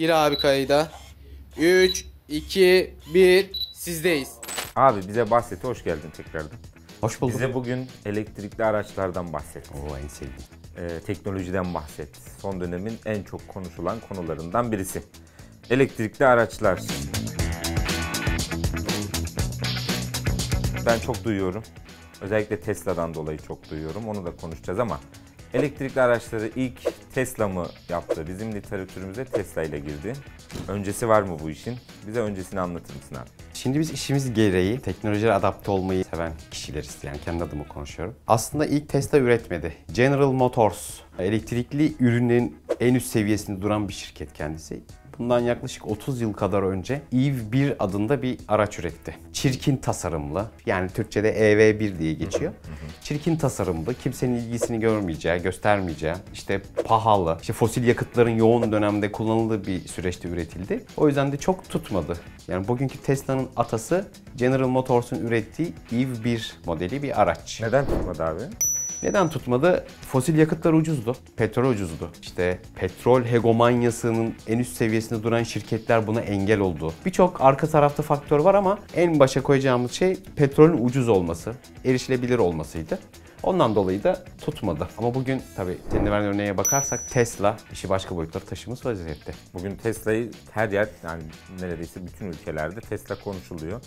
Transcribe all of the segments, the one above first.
Gir abi kayıda. 3, 2, 1 sizdeyiz. Abi bize bahset, hoş geldin tekrardan. Hoş bulduk. Bize bugün elektrikli araçlardan bahset. Oo en sevdiğim. Ee, teknolojiden bahset. Son dönemin en çok konuşulan konularından birisi. Elektrikli araçlar. Ben çok duyuyorum. Özellikle Tesla'dan dolayı çok duyuyorum. Onu da konuşacağız ama elektrikli araçları ilk Tesla mı yaptı? Bizim literatürümüze Tesla ile girdi. Öncesi var mı bu işin? Bize öncesini anlatır mısın abi? Şimdi biz işimiz gereği teknolojiye adapte olmayı seven kişileriz. Yani kendi adıma konuşuyorum. Aslında ilk Tesla üretmedi. General Motors elektrikli ürünün en üst seviyesinde duran bir şirket kendisi. Bundan yaklaşık 30 yıl kadar önce EV1 adında bir araç üretti. Çirkin tasarımlı, yani Türkçe'de EV1 diye geçiyor. Çirkin tasarımlı, kimsenin ilgisini görmeyeceği, göstermeyeceği, işte pahalı, işte fosil yakıtların yoğun dönemde kullanıldığı bir süreçte üretildi. O yüzden de çok tutmadı. Yani bugünkü Tesla'nın atası General Motors'un ürettiği EV1 modeli bir araç. Neden tutmadı abi? Neden tutmadı? Fosil yakıtlar ucuzdu. Petrol ucuzdu. İşte petrol hegemonyasının en üst seviyesinde duran şirketler buna engel oldu. Birçok arka tarafta faktör var ama en başa koyacağımız şey petrolün ucuz olması, erişilebilir olmasıydı. Ondan dolayı da tutmadı. Ama bugün tabii senin verdiğin örneğe bakarsak Tesla işi başka boyutlara taşımış vaziyette. Bugün Tesla'yı her yer yani neredeyse bütün ülkelerde Tesla konuşuluyor.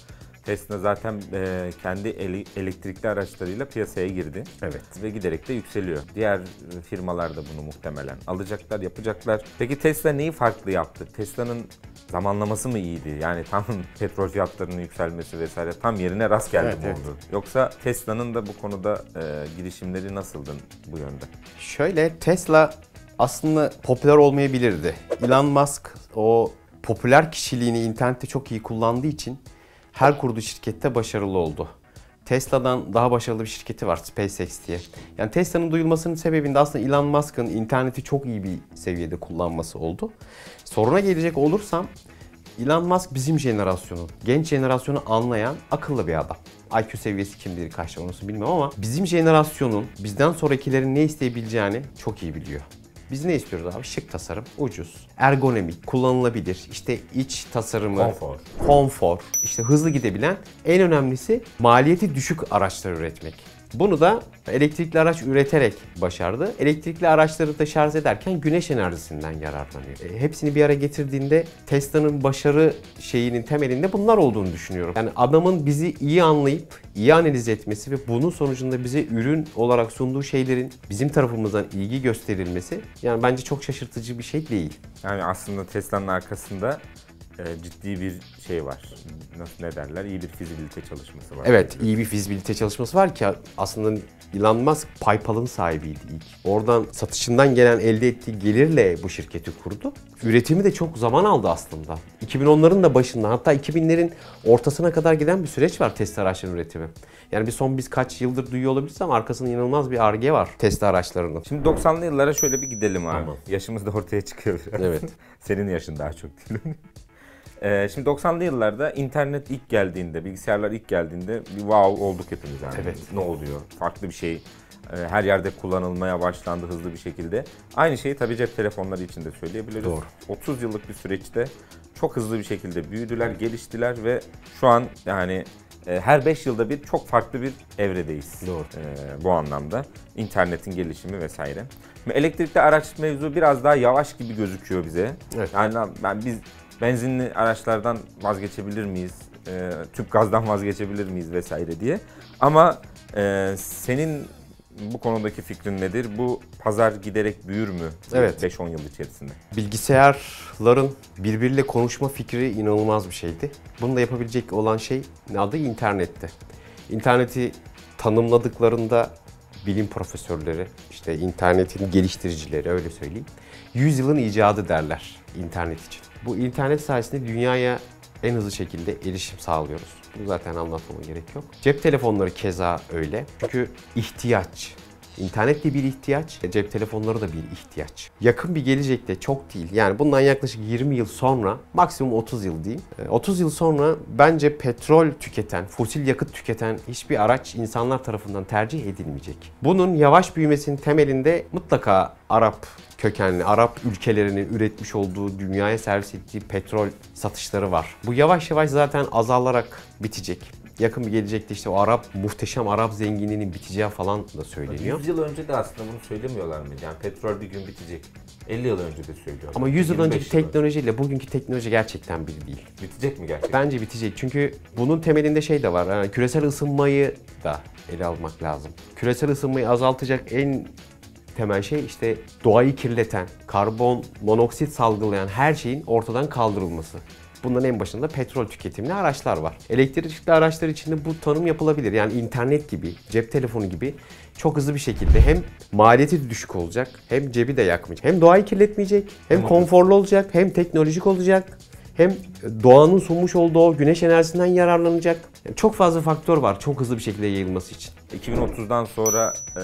Tesla zaten e, kendi eli- elektrikli araçlarıyla piyasaya girdi. Evet. Ve giderek de yükseliyor. Diğer firmalar da bunu muhtemelen alacaklar, yapacaklar. Peki Tesla neyi farklı yaptı? Tesla'nın zamanlaması mı iyiydi? Yani tam petrol fiyatlarının yükselmesi vesaire tam yerine rast geldi Evet, mi evet. oldu? Yoksa Tesla'nın da bu konuda e, girişimleri nasıldı bu yönde? Şöyle Tesla aslında popüler olmayabilirdi. Elon Musk o popüler kişiliğini internette çok iyi kullandığı için her kurduğu şirkette başarılı oldu. Tesla'dan daha başarılı bir şirketi var SpaceX diye. Yani Tesla'nın duyulmasının sebebinde aslında Elon Musk'ın interneti çok iyi bir seviyede kullanması oldu. Soruna gelecek olursam Elon Musk bizim jenerasyonun, genç jenerasyonu anlayan akıllı bir adam. IQ seviyesi kimdir kaçta onu bilmiyorum ama bizim jenerasyonun bizden sonrakilerin ne isteyebileceğini çok iyi biliyor. Biz ne istiyoruz abi? Şık tasarım, ucuz, ergonomik, kullanılabilir, işte iç tasarımı, Konfor. konfor, işte hızlı gidebilen, en önemlisi maliyeti düşük araçlar üretmek. Bunu da elektrikli araç üreterek başardı. Elektrikli araçları da şarj ederken güneş enerjisinden yararlanıyor. E, hepsini bir araya getirdiğinde Tesla'nın başarı şeyinin temelinde bunlar olduğunu düşünüyorum. Yani adamın bizi iyi anlayıp iyi analiz etmesi ve bunun sonucunda bize ürün olarak sunduğu şeylerin bizim tarafımızdan ilgi gösterilmesi yani bence çok şaşırtıcı bir şey değil. Yani aslında Tesla'nın arkasında ciddi bir şey var. Nasıl ne derler? İyi bir fizibilite çalışması var. Evet, iyi bir fizibilite çalışması var ki aslında Elon Musk PayPal'ın sahibiydi ilk. Oradan satışından gelen elde ettiği gelirle bu şirketi kurdu. Üretimi de çok zaman aldı aslında. 2010'ların da başında hatta 2000'lerin ortasına kadar giden bir süreç var Tesla araçlarının üretimi. Yani bir son biz kaç yıldır duyuyor olabiliriz ama arkasında inanılmaz bir arge var Tesla araçlarının. Şimdi 90'lı yıllara şöyle bir gidelim abi. Yaşımız da ortaya çıkıyor biraz. Evet. Senin yaşın daha çok değil. Ee, şimdi 90'lı yıllarda internet ilk geldiğinde, bilgisayarlar ilk geldiğinde bir wow olduk hepimiz yani. Evet. Ne oluyor? Farklı bir şey. Ee, her yerde kullanılmaya başlandı hızlı bir şekilde. Aynı şeyi tabii cep telefonları için de söyleyebiliriz. Doğru. 30 yıllık bir süreçte çok hızlı bir şekilde büyüdüler, geliştiler ve şu an yani e, her 5 yılda bir çok farklı bir evredeyiz. Doğru. E, bu anlamda. internetin gelişimi vesaire. Ve Elektrikli araç mevzu biraz daha yavaş gibi gözüküyor bize. Evet. Yani ben biz benzinli araçlardan vazgeçebilir miyiz? E, tüp gazdan vazgeçebilir miyiz vesaire diye. Ama e, senin bu konudaki fikrin nedir? Bu pazar giderek büyür mü? Evet. 5-10 yıl içerisinde. Bilgisayarların birbiriyle konuşma fikri inanılmaz bir şeydi. Bunu da yapabilecek olan şey ne adı internetti. İnterneti tanımladıklarında bilim profesörleri, işte internetin geliştiricileri öyle söyleyeyim. Yüzyılın icadı derler internet için. Bu internet sayesinde dünyaya en hızlı şekilde erişim sağlıyoruz. Bunu zaten anlatmama gerek yok. Cep telefonları keza öyle. Çünkü ihtiyaç. İnternet de bir ihtiyaç, cep telefonları da bir ihtiyaç. Yakın bir gelecekte çok değil. Yani bundan yaklaşık 20 yıl sonra, maksimum 30 yıl diyeyim. e, 30 yıl sonra bence petrol tüketen, fosil yakıt tüketen hiçbir araç insanlar tarafından tercih edilmeyecek. Bunun yavaş büyümesinin temelinde mutlaka Arap kökenli Arap ülkelerinin üretmiş olduğu, dünyaya servis ettiği petrol satışları var. Bu yavaş yavaş zaten azalarak bitecek. Yakın bir gelecekte işte o Arap, muhteşem Arap zenginliğinin biteceği falan da söyleniyor. 100 yıl önce de aslında bunu söylemiyorlar mı? Yani petrol bir gün bitecek. 50 yıl önce de söylüyorlar. Ama 100 yıl 25 önceki teknolojiyle bugünkü teknoloji gerçekten bir değil. önce. Bitecek mi gerçekten? Bence bitecek. Çünkü bunun temelinde şey de var. Yani küresel ısınmayı da ele almak lazım. Küresel ısınmayı azaltacak en temel şey işte doğayı kirleten, karbon monoksit salgılayan her şeyin ortadan kaldırılması. Bunların en başında petrol tüketimli araçlar var. Elektrikli araçlar içinde bu tanım yapılabilir. Yani internet gibi, cep telefonu gibi çok hızlı bir şekilde hem maliyeti düşük olacak, hem cebi de yakmayacak, hem doğayı kirletmeyecek, Hem konforlu olacak, hem teknolojik olacak, hem doğanın sunmuş olduğu güneş enerjisinden yararlanacak. Çok fazla faktör var çok hızlı bir şekilde yayılması için. 2030'dan sonra e,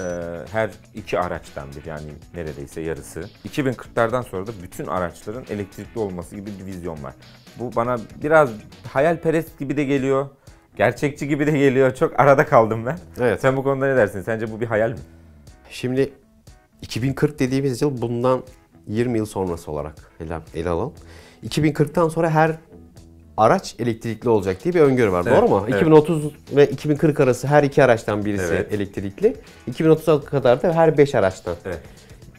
her iki araçtan bir yani neredeyse yarısı. 2040'lardan sonra da bütün araçların elektrikli olması gibi bir vizyon var. Bu bana biraz hayalperest gibi de geliyor. Gerçekçi gibi de geliyor. Çok arada kaldım ben. Evet. Sen bu konuda ne dersin? Sence bu bir hayal mi? Şimdi 2040 dediğimiz yıl bundan 20 yıl sonrası olarak ele, ele alalım. 2040'tan sonra her araç elektrikli olacak diye bir öngörü var. Evet, Doğru mu? evet. 2030 ve 2040 arası her iki araçtan birisi Evet. elektrikli. 2030'a kadar da her 5 araçtan. Evet.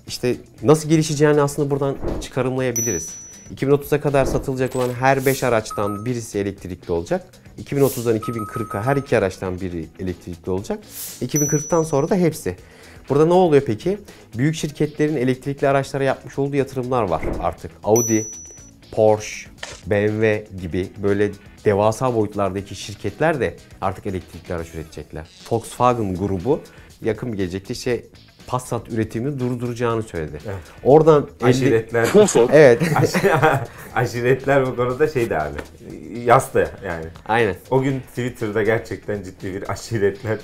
İşte nasıl gelişeceğini aslında buradan çıkarımlayabiliriz. 2030'a kadar satılacak olan her 5 araçtan birisi elektrikli olacak. 2030'dan 2040'a her iki araçtan biri elektrikli olacak. 2040'tan sonra da hepsi. Burada ne oluyor peki? Büyük şirketlerin elektrikli araçlara yapmış olduğu yatırımlar var artık. Audi, Porsche, BMW gibi böyle devasa boyutlardaki şirketler de artık elektrikli araç üretecekler. Volkswagen grubu yakın bir gelecekte işte Passat üretimini durduracağını söyledi. Oradan elde- Aşiretler. Evet. Aşiretler bu konuda şeydi abi. Yastı yani. Aynen. O gün Twitter'da gerçekten ciddi bir aşiretler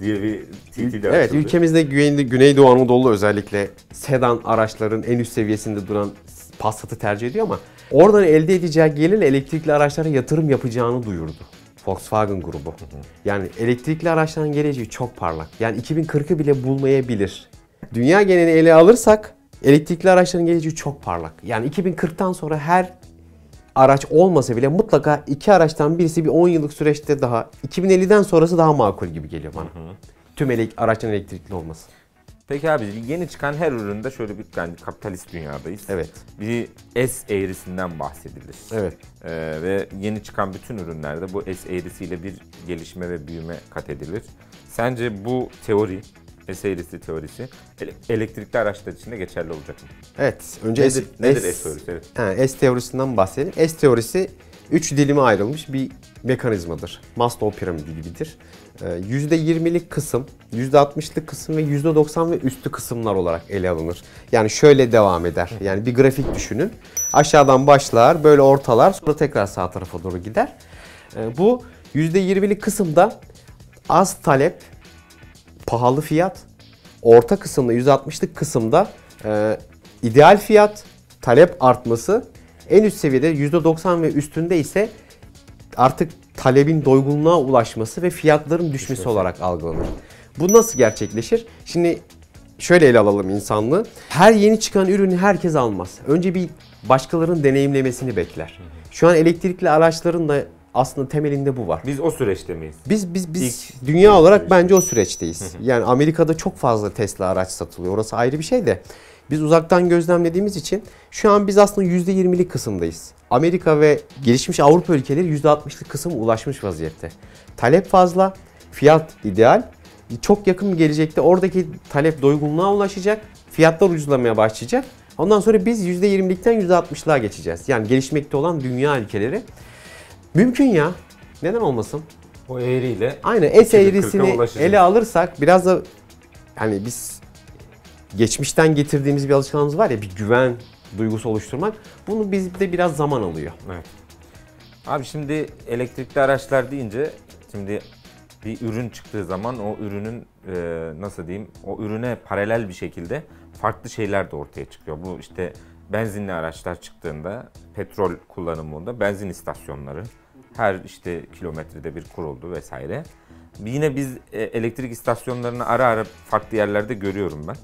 diye bir tweet ile Evet, açıldı. ülkemizde Güney, Güneydoğu Anadolu özellikle sedan araçların en üst seviyesinde duran Passat'ı tercih ediyor ama oradan elde edeceği gelirle elektrikli araçlara yatırım yapacağını duyurdu. Volkswagen grubu. Yani elektrikli araçların geleceği çok parlak. Yani 2040'ı bile bulmayabilir. Dünya genelini ele alırsak elektrikli araçların geleceği çok parlak. Yani 2040'tan sonra her araç olmasa bile mutlaka iki araçtan birisi bir 10 yıllık süreçte daha 2050'den sonrası daha makul gibi geliyor bana. Tüm elek, araçların elektrikli olması. Peki abi yeni çıkan her üründe şöyle bir yani kapitalist dünyadayız. Evet. Bir S eğrisinden bahsedilir. Evet. Ee, ve yeni çıkan bütün ürünlerde bu S eğrisiyle bir gelişme ve büyüme kat edilir. Sence bu teori, S eğrisi teorisi ele- elektrikli araçlar için de geçerli olacak mı? Evet. Önce Nedir, nedir S teorisi? Evet. Ha, S teorisinden bahsedelim. S teorisi 3 dilime ayrılmış bir mekanizmadır. Maslow piramidi gibidir. Ee, %20'lik kısım, %60'lık kısım ve %90 ve üstü kısımlar olarak ele alınır. Yani şöyle devam eder. Yani bir grafik düşünün. Aşağıdan başlar, böyle ortalar, sonra tekrar sağ tarafa doğru gider. Ee, Bu %20'lik kısımda az talep, pahalı fiyat, orta kısımda %60'lık kısımda e, ideal fiyat, talep artması, en üst seviyede %90 ve üstünde ise artık talebin doygunluğa ulaşması ve fiyatların düşmesi olarak algılanır. Bu nasıl gerçekleşir? Şimdi şöyle ele alalım insanlığı. Her yeni çıkan ürünü herkes almaz. Önce bir başkalarının deneyimlemesini bekler. Şu an elektrikli araçların da aslında temelinde bu var. Biz o süreçte miyiz? Biz biz biz İlk- dünya olarak bence o süreçteyiz. Yani Amerika'da çok fazla Tesla araç satılıyor. Orası ayrı bir şey de. Biz uzaktan gözlemlediğimiz için şu an biz aslında %20'lik kısımdayız. Amerika ve gelişmiş Avrupa ülkeleri %60'lık kısım ulaşmış vaziyette. Talep fazla, fiyat ideal. Çok yakın bir gelecekte oradaki talep doygunluğa ulaşacak, fiyatlar ucuzlamaya başlayacak. Ondan sonra biz %20'likten %60'lığa geçeceğiz. Yani gelişmekte olan dünya ülkeleri. Mümkün ya. Neden olmasın? O eğriyle Aynen S 2040'a eğrisini ele alırsak biraz da hani biz geçmişten getirdiğimiz bir alışkanlığımız var ya bir güven duygusu oluşturmak. Bunu bizde biraz zaman alıyor. Evet. Abi şimdi elektrikli araçlar deyince şimdi bir ürün çıktığı zaman o ürünün e, nasıl diyeyim o ürüne paralel bir şekilde farklı şeyler de ortaya çıkıyor. Bu işte benzinli araçlar çıktığında petrol kullanımında benzin istasyonları her işte kilometrede bir kuruldu vesaire. Yine biz e, elektrik istasyonlarını ara ara farklı yerlerde görüyorum ben.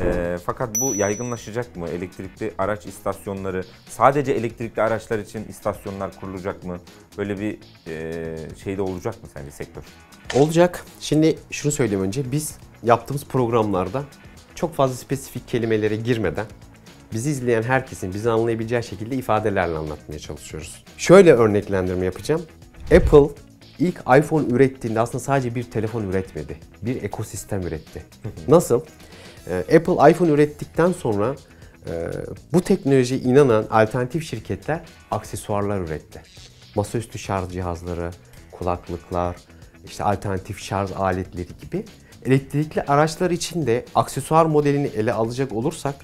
Ee, fakat bu yaygınlaşacak mı? Elektrikli araç istasyonları, sadece elektrikli araçlar için istasyonlar kurulacak mı? Böyle bir e, şey de olacak mı sence sektör? Olacak. Şimdi şunu söyleyeyim önce. Biz yaptığımız programlarda çok fazla spesifik kelimelere girmeden bizi izleyen herkesin bizi anlayabileceği şekilde ifadelerle anlatmaya çalışıyoruz. Şöyle örneklendirme yapacağım. Apple ilk iPhone ürettiğinde aslında sadece bir telefon üretmedi. Bir ekosistem üretti. Nasıl? Ee, Apple iPhone ürettikten sonra e, bu teknolojiye inanan alternatif şirketler aksesuarlar üretti. Masaüstü şarj cihazları, kulaklıklar, işte alternatif şarj aletleri gibi. Elektrikli araçlar için de aksesuar modelini ele alacak olursak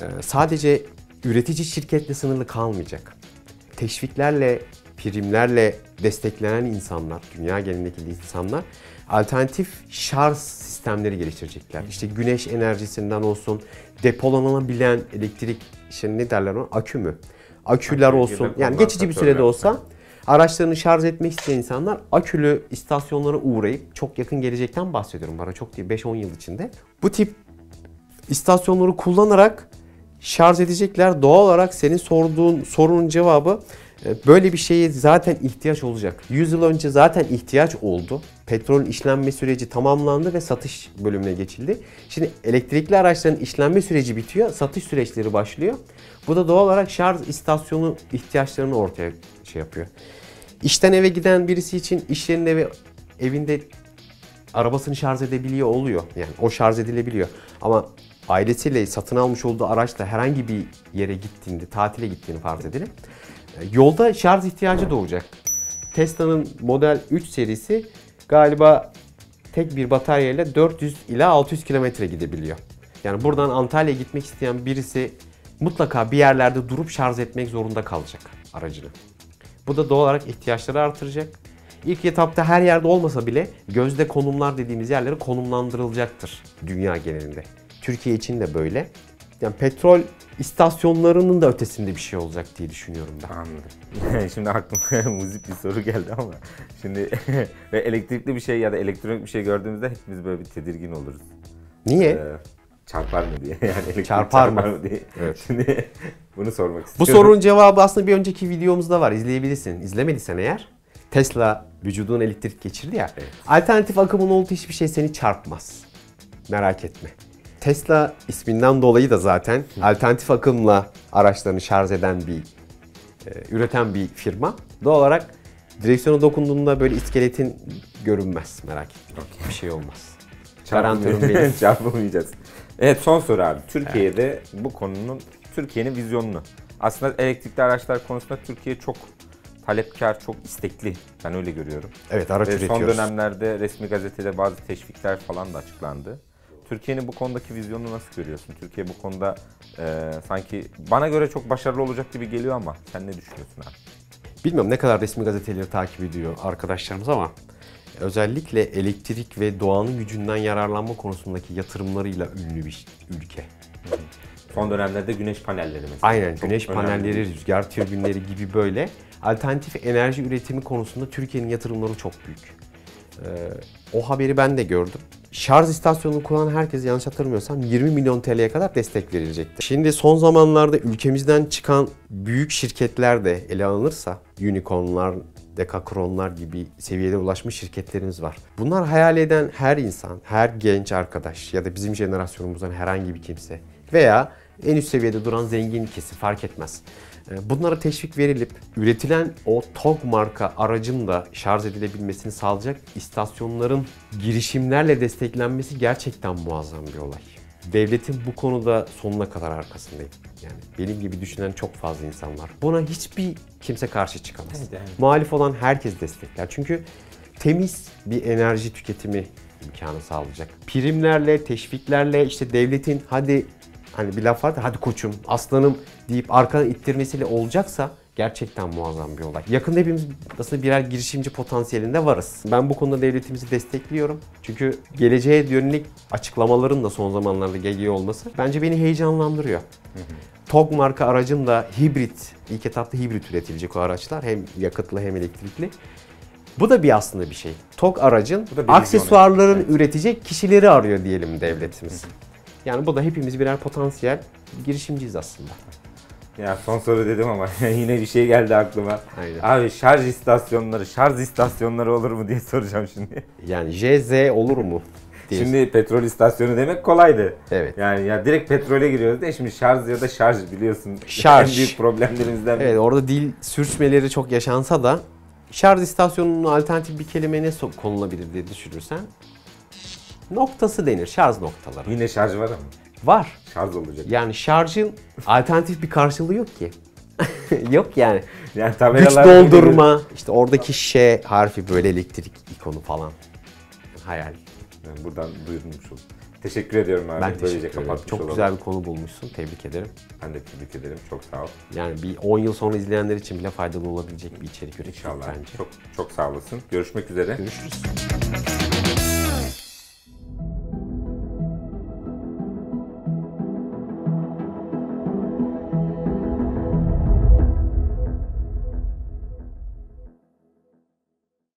e, sadece üretici şirketle sınırlı kalmayacak. Teşviklerle, primlerle desteklenen insanlar, dünya genelindeki insanlar alternatif şarj sistemleri geliştirecekler. İşte güneş enerjisinden olsun, depolanabilen elektrik, işte ne derler ona, akü mü? Aküler Akü, olsun. Yani geçici bir sürede olsa araçlarını şarj etmek isteyen insanlar akülü istasyonlara uğrayıp çok yakın gelecekten bahsediyorum. Bana çok değil 5-10 yıl içinde. Bu tip istasyonları kullanarak şarj edecekler. Doğal olarak senin sorduğun sorunun cevabı e, böyle bir şeye zaten ihtiyaç olacak. 100 yıl önce zaten ihtiyaç oldu. Petrolün işlenme süreci tamamlandı ve satış bölümüne geçildi. Şimdi elektrikli araçların işlenme süreci bitiyor, satış süreçleri başlıyor. Bu da doğal olarak şarj istasyonu ihtiyaçlarını ortaya şey yapıyor. İşten eve giden birisi için iş yerinde ve evinde arabasını şarj edebiliyor oluyor. Yani o şarj edilebiliyor. Ama ailesiyle satın almış olduğu araçla herhangi bir yere gittiğinde, tatile gittiğini farz edelim. Yolda şarj ihtiyacı doğacak. Tesla'nın Model 3 serisi galiba tek bir bataryayla 400 ila 600 kilometre gidebiliyor. Yani buradan Antalya'ya gitmek isteyen birisi mutlaka bir yerlerde durup şarj etmek zorunda kalacak aracını. Bu da doğal olarak ihtiyaçları artıracak. İlk etapta her yerde olmasa bile gözde konumlar dediğimiz yerlere konumlandırılacaktır dünya genelinde. Türkiye için de böyle. Yani petrol istasyonlarının da ötesinde bir şey olacak diye düşünüyorum ben. Anladım. şimdi aklıma müzik bir soru geldi ama şimdi ve elektrikli bir şey ya da elektronik bir şey gördüğümüzde hepimiz böyle bir tedirgin oluruz. Niye? Ee, çarpar mı diye. Yani elektrik Çarpar mı? diye. Evet. Şimdi bunu sormak Bu istiyorum. sorunun cevabı aslında bir önceki videomuzda var. İzleyebilirsin. İzlemediysen eğer Tesla vücudun elektrik geçirdi ya. Alternatif akımın olduğu hiçbir şey seni çarpmaz. Merak etme. Tesla isminden dolayı da zaten alternatif akımla araçlarını şarj eden bir, e, üreten bir firma. Doğal olarak direksiyona dokunduğunda böyle iskeletin görünmez. Merak etme. Bir şey olmaz. Garantörüm benim. Çarpılmayacağız. Evet son soru abi. Türkiye'de bu konunun, Türkiye'nin vizyonunu. Aslında elektrikli araçlar konusunda Türkiye çok talepkar, çok istekli. Ben öyle görüyorum. Evet araç Ve son üretiyoruz. dönemlerde resmi gazetede bazı teşvikler falan da açıklandı. Türkiye'nin bu konudaki vizyonunu nasıl görüyorsun? Türkiye bu konuda e, sanki bana göre çok başarılı olacak gibi geliyor ama sen ne düşünüyorsun abi? Bilmiyorum ne kadar resmi gazeteleri takip ediyor arkadaşlarımız ama özellikle elektrik ve doğanın gücünden yararlanma konusundaki yatırımlarıyla ünlü bir ülke. Son dönemlerde güneş panelleri mesela. Aynen Çok güneş önemli. panelleri, rüzgar türbinleri gibi böyle alternatif enerji üretimi konusunda Türkiye'nin yatırımları çok büyük. Ee, o haberi ben de gördüm. Şarj istasyonunu kullanan herkese yanlış hatırlamıyorsam 20 milyon TL'ye kadar destek verilecekti. Şimdi son zamanlarda ülkemizden çıkan büyük şirketler de ele alınırsa unicornlar, dekakronlar gibi seviyede ulaşmış şirketlerimiz var. Bunlar hayal eden her insan, her genç arkadaş ya da bizim jenerasyonumuzdan herhangi bir kimse veya en üst seviyede duran zengin kesim fark etmez. Ee, Bunlara teşvik verilip üretilen o TOG marka aracın da şarj edilebilmesini sağlayacak istasyonların girişimlerle desteklenmesi gerçekten muazzam bir olay. Devletin bu konuda sonuna kadar arkasındayım. Yani benim gibi düşünen çok fazla insan var. Buna hiçbir kimse karşı çıkamaz. Evet, evet. Muhalif olan herkes destekler. Çünkü temiz bir enerji tüketimi imkanı sağlayacak. Primlerle, teşviklerle işte devletin hadi hani bir laf var hadi koçum, aslanım deyip arkadan ittirmesiyle olacaksa gerçekten muazzam bir olay. Yakında hepimiz aslında birer girişimci potansiyelinde varız. Ben bu konuda devletimizi destekliyorum. Çünkü geleceğe yönelik açıklamaların da son zamanlarda geliyor olması bence beni heyecanlandırıyor. TOG marka aracın da hibrit, ilk etapta hibrit üretilecek o araçlar. Hem yakıtlı hem elektrikli. Bu da bir aslında bir şey. TOG aracın bir aksesuarların evet. üretecek kişileri arıyor diyelim devletimiz. Yani bu da hepimiz birer potansiyel girişimciyiz aslında. Ya son soru dedim ama yine bir şey geldi aklıma. Aynen. Abi şarj istasyonları, şarj istasyonları olur mu diye soracağım şimdi. Yani JZ olur mu? diye. Şimdi petrol istasyonu demek kolaydı. Evet. Yani ya direkt petrole giriyoruz de şimdi şarj ya da şarj biliyorsun. Şarj. En büyük problemlerimizden biri. Evet orada dil sürçmeleri çok yaşansa da şarj istasyonunun alternatif bir kelime ne konulabilir diye düşünürsen noktası denir. Şarj noktaları. Yine şarj var ama. Var. Şarj olacak. Yani şarjın alternatif bir karşılığı yok ki. yok yani. Yani Güç doldurma, işte oradaki Ş harfi böyle elektrik ikonu falan. Hayal. Yani buradan duyurmuş oldum. Teşekkür ediyorum abi. Ben Böylece teşekkür ederim. kapatmış Çok olalım. güzel bir konu bulmuşsun. Tebrik ederim. Ben de tebrik ederim. Çok sağ ol. Yani bir 10 yıl sonra izleyenler için bile faydalı olabilecek bir içerik ürettik İnşallah. bence. Çok çok sağ olasın. Görüşmek üzere. Görüşürüz.